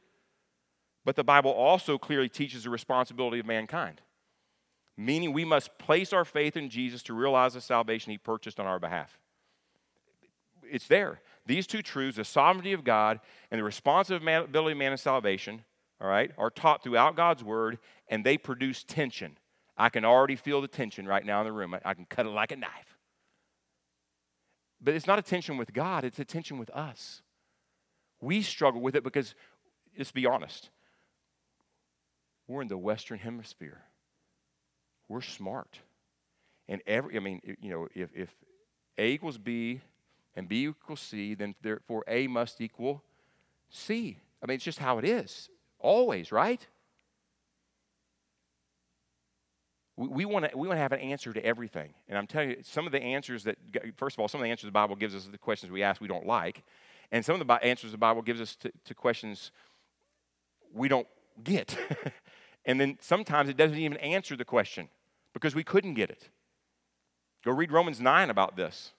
But the Bible also clearly teaches the responsibility of mankind, meaning we must place our faith in Jesus to realize the salvation He purchased on our behalf. It's there. These two truths, the sovereignty of God and the responsibility of man in salvation, all right, are taught throughout God's word and they produce tension. I can already feel the tension right now in the room. I can cut it like a knife. But it's not a tension with God, it's a tension with us. We struggle with it because, let's be honest, we're in the Western Hemisphere. We're smart. And every, I mean, you know, if, if A equals B and B equals C, then therefore A must equal C. I mean, it's just how it is. Always, right? We, want to we want to have an answer to everything. And I'm telling you, some of the answers that, first of all, some of the answers the Bible gives us the questions we ask we don't like. And some of the answers the Bible gives us to, to questions we don't get. and then sometimes it doesn't even answer the question because we couldn't get it. Go read Romans 9 about this.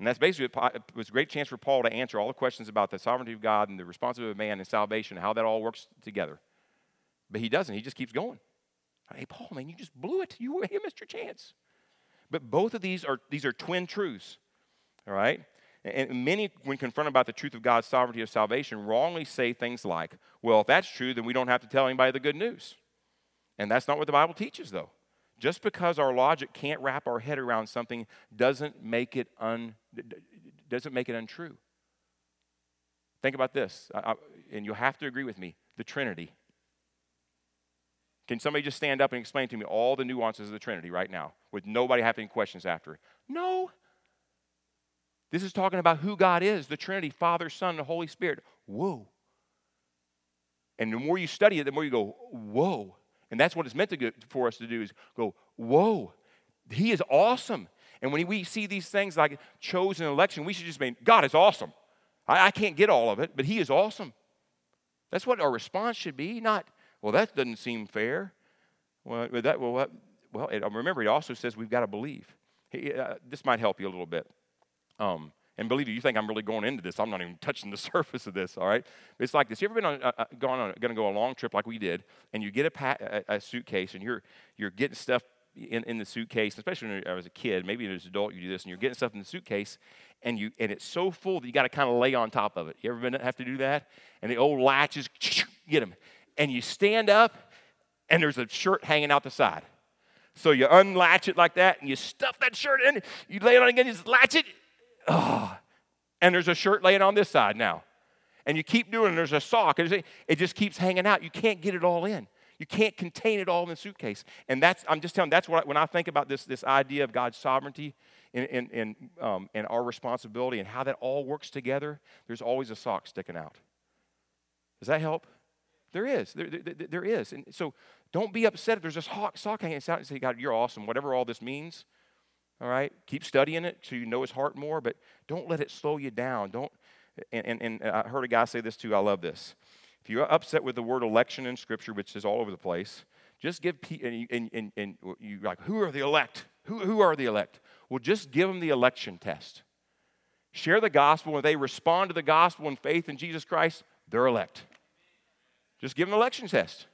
And that's basically, it was a great chance for Paul to answer all the questions about the sovereignty of God and the responsibility of man and salvation and how that all works together. But he doesn't. He just keeps going. Hey, Paul, man, you just blew it. You, missed your chance. But both of these are, these are twin truths, all right? And many, when confronted about the truth of God's sovereignty of salvation, wrongly say things like, well, if that's true, then we don't have to tell anybody the good news. And that's not what the Bible teaches, though. Just because our logic can't wrap our head around something doesn't make it, un, doesn't make it untrue. Think about this, I, and you'll have to agree with me the Trinity. Can somebody just stand up and explain to me all the nuances of the Trinity right now with nobody having questions after? No. This is talking about who God is the Trinity, Father, Son, and Holy Spirit. Whoa. And the more you study it, the more you go, whoa. And that's what it's meant to get for us to do is go, whoa, he is awesome. And when we see these things like chosen election, we should just mean, God is awesome. I, I can't get all of it, but he is awesome. That's what our response should be, not, well, that doesn't seem fair. Well, that, well, well it, remember, it also says we've got to believe. He, uh, this might help you a little bit. Um, and believe me, you think I'm really going into this. I'm not even touching the surface of this, all right? It's like this. You ever been on, uh, uh going on, going to go a long trip like we did, and you get a, pa- a, a suitcase, and you're, you're getting stuff in, in the suitcase, especially when I was a kid, maybe as an adult you do this, and you're getting stuff in the suitcase, and you and it's so full that you got to kind of lay on top of it. You ever been have to do that? And the old latches get them, and you stand up, and there's a shirt hanging out the side. So you unlatch it like that, and you stuff that shirt in. You lay it on again, you just latch it, oh, and there's a shirt laying on this side now. And you keep doing it, and there's a sock, and it just keeps hanging out. You can't get it all in. You can't contain it all in the suitcase. And that's, I'm just telling, that's what, I, when I think about this, this idea of God's sovereignty and, and, and, um, and our responsibility and how that all works together, there's always a sock sticking out. Does that help? There is. There, there, there is. And so don't be upset if there's sock, sock hanging out and say, God, you're awesome, whatever all this means. All right? Keep studying it so you know his heart more, but don't let it slow you down. Don't and, and, and I heard a guy say this too. I love this. If you're upset with the word election in Scripture, which is all over the place, just give and, and, and, and you like, who are the elect? Who, who are the elect? Well, just give them the election test. Share the gospel. When they respond to the gospel and faith in Jesus Christ, they're elect. Just give them an election test.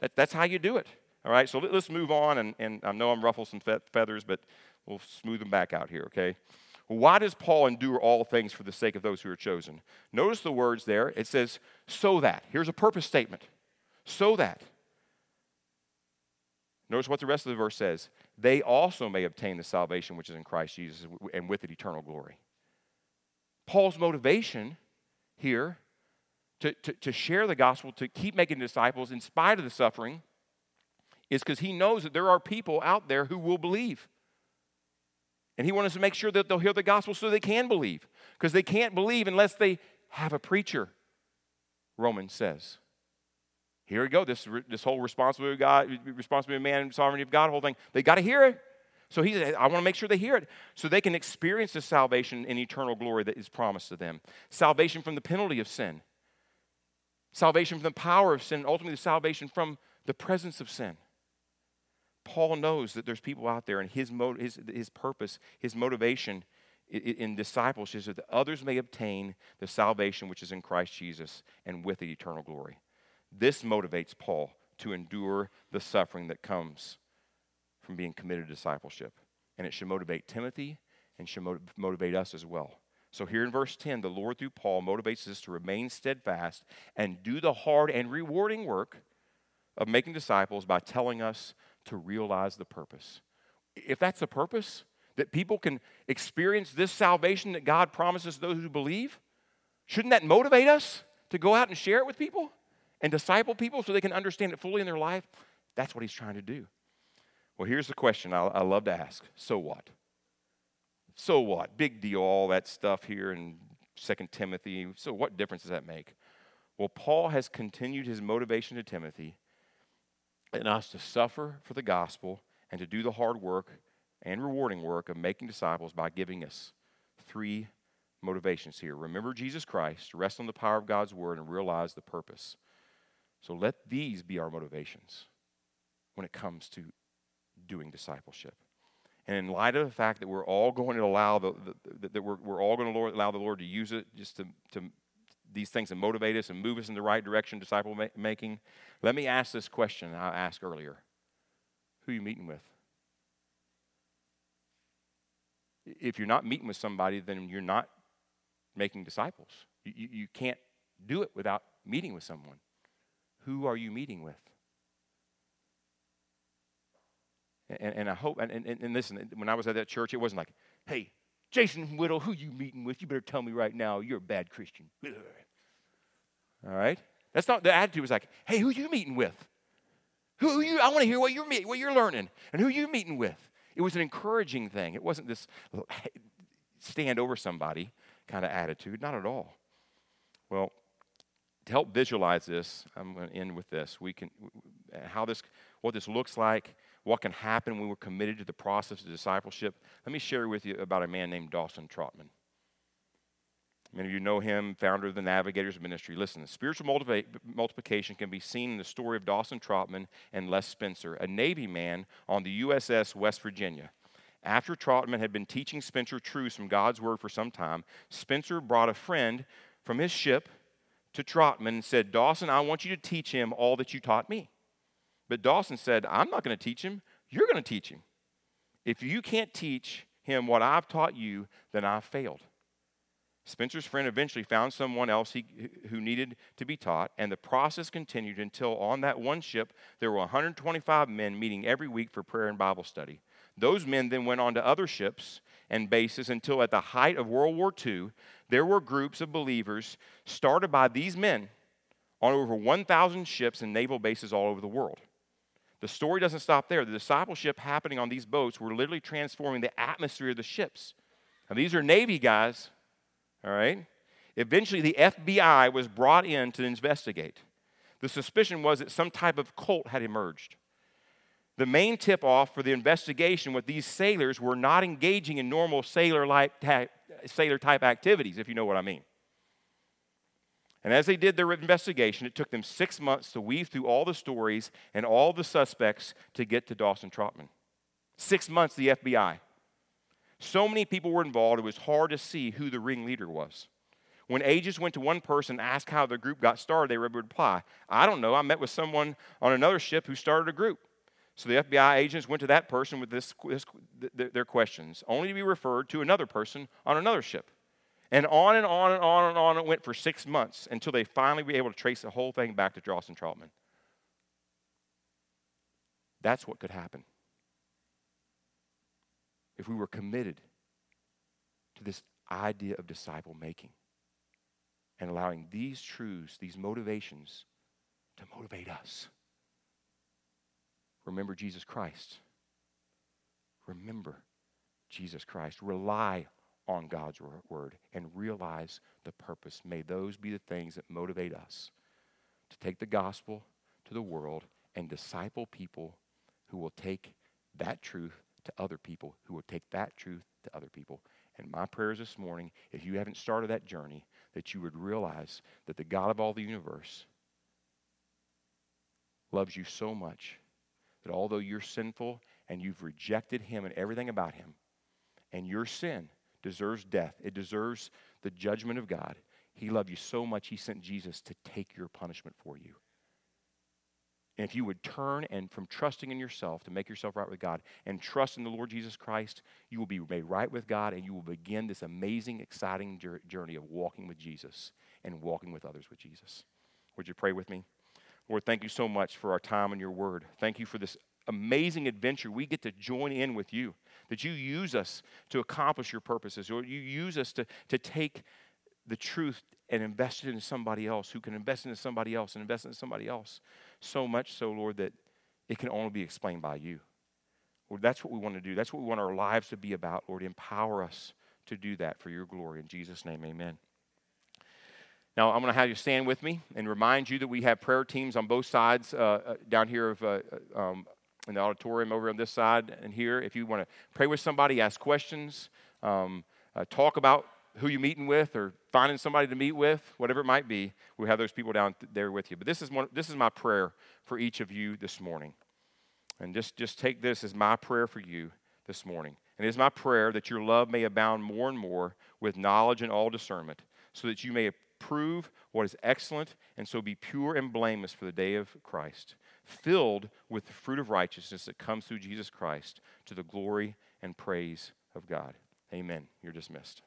That, that's how you do it. All right, so let, us move on. And, and I know I'm ruffling some feathers, but We'll smooth them back out here, okay? Why does Paul endure all things for the sake of those who are chosen? Notice the words there. It says, so that. Here's a purpose statement. So that. Notice what the rest of the verse says. They also may obtain the salvation which is in Christ Jesus and with it eternal glory. Paul's motivation here to, to, to share the gospel, to keep making disciples in spite of the suffering, is because he knows that there are people out there who will believe. And he wants to make sure that they'll hear the gospel so they can believe. Because they can't believe unless they have a preacher, Romans says. Here we go. This, this whole responsibility of God, responsibility of man sovereignty of God, whole thing. They got to hear it. So he said, I want to make sure they hear it so they can experience the salvation and eternal glory that is promised to them. Salvation from the penalty of sin, salvation from the power of sin, and ultimately, the salvation from the presence of sin. Paul knows that there's people out there, and his, his, his purpose, his motivation in, in discipleship is that others may obtain the salvation which is in Christ Jesus and with the eternal glory. This motivates Paul to endure the suffering that comes from being committed to discipleship. And it should motivate Timothy and should motivate us as well. So, here in verse 10, the Lord through Paul motivates us to remain steadfast and do the hard and rewarding work of making disciples by telling us to realize the purpose. If that's the purpose, that people can experience this salvation that God promises those who believe, shouldn't that motivate us to go out and share it with people and disciple people so they can understand it fully in their life? That's what he's trying to do. Well, here's the question I, I love to ask so what? So what? Big deal, all that stuff here in Second Timothy. So, what difference does that make? Well, Paul has continued his motivation to Timothy and us to suffer for the gospel and to do the hard work and rewarding work of making disciples by giving us three motivations here. Remember Jesus Christ, rest on the power of God's word, and realize the purpose. So let these be our motivations when it comes to doing discipleship. And in light of the fact that we're all going to allow the, the that we're, we're all going to allow the Lord to use it just to, to these things to motivate us and move us in the right direction, disciple making, let me ask this question I asked earlier. Who are you meeting with? If you're not meeting with somebody, then you're not making disciples. You, you, you can't do it without meeting with someone. Who are you meeting with? And, and I hope, and, and, and listen, when I was at that church, it wasn't like, hey, Jason Whittle, who you meeting with? You better tell me right now you're a bad Christian. All right? That's not the attitude was like, hey, who you meeting with? Who, who you I want to hear what you're what you're learning, and who you meeting with. It was an encouraging thing. It wasn't this stand over somebody kind of attitude. Not at all. Well, to help visualize this, I'm going to end with this. We can how this what this looks like what can happen when we're committed to the process of discipleship, let me share with you about a man named Dawson Trotman. Many of you know him, founder of the Navigators Ministry. Listen, spiritual multiplication can be seen in the story of Dawson Trotman and Les Spencer, a Navy man on the USS West Virginia. After Trotman had been teaching Spencer truths from God's Word for some time, Spencer brought a friend from his ship to Trotman and said, Dawson, I want you to teach him all that you taught me. But Dawson said, I'm not going to teach him. You're going to teach him. If you can't teach him what I've taught you, then I've failed. Spencer's friend eventually found someone else he, who needed to be taught, and the process continued until on that one ship there were 125 men meeting every week for prayer and Bible study. Those men then went on to other ships and bases until at the height of World War II, there were groups of believers started by these men on over 1,000 ships and naval bases all over the world. The story doesn't stop there. The discipleship happening on these boats were literally transforming the atmosphere of the ships. Now, these are Navy guys, all right? Eventually, the FBI was brought in to investigate. The suspicion was that some type of cult had emerged. The main tip off for the investigation was these sailors were not engaging in normal sailor type activities, if you know what I mean. And as they did their investigation, it took them six months to weave through all the stories and all the suspects to get to Dawson Trotman. Six months, the FBI. So many people were involved, it was hard to see who the ringleader was. When agents went to one person and asked how the group got started, they would reply, I don't know. I met with someone on another ship who started a group. So the FBI agents went to that person with this, this, their questions, only to be referred to another person on another ship. And on and on and on and on it went for six months until they finally were able to trace the whole thing back to Dawson Troutman. That's what could happen if we were committed to this idea of disciple making. and allowing these truths, these motivations, to motivate us. Remember Jesus Christ. Remember Jesus Christ. Rely on God's word and realize the purpose. May those be the things that motivate us to take the gospel to the world and disciple people who will take that truth to other people, who will take that truth to other people. And my prayers this morning, if you haven't started that journey, that you would realize that the God of all the universe loves you so much that although you're sinful and you've rejected him and everything about him, and your sin deserves death, it deserves the judgment of God, he loved you so much he sent Jesus to take your punishment for you. And if you would turn and from trusting in yourself to make yourself right with God and trust in the Lord Jesus Christ, you will be made right with God and you will begin this amazing, exciting journey of walking with Jesus and walking with others with Jesus. Would you pray with me? Lord, thank you so much for our time in your word. Thank you for this amazing adventure. We get to join in with you, that you use us to accomplish your purposes, or you use us to, to take the truth and invest it in somebody else who can invest it into somebody else and invest into somebody else. So much so, Lord, that it can only be explained by you. Lord, that's what we want to do. That's what we want our lives to be about, Lord. Empower us to do that for your glory. In Jesus' name, amen. Now, I'm going to have you stand with me and remind you that we have prayer teams on both sides uh, uh down here of, uh, uh, um, in the auditorium over on this side and here. If you want to pray with somebody, ask questions, um, uh, talk about who you're meeting with or finding somebody to meet with, whatever it might be, we have those people down there with you. But this is, one, this is my prayer for each of you this morning. And just, just take this as my prayer for you this morning. And it is my prayer that your love may abound more and more with knowledge and all discernment, so that you may prove what is excellent and so be pure and blameless for the day of Christ, filled with the fruit of righteousness that comes through Jesus Christ to the glory and praise of God. Amen. You're dismissed.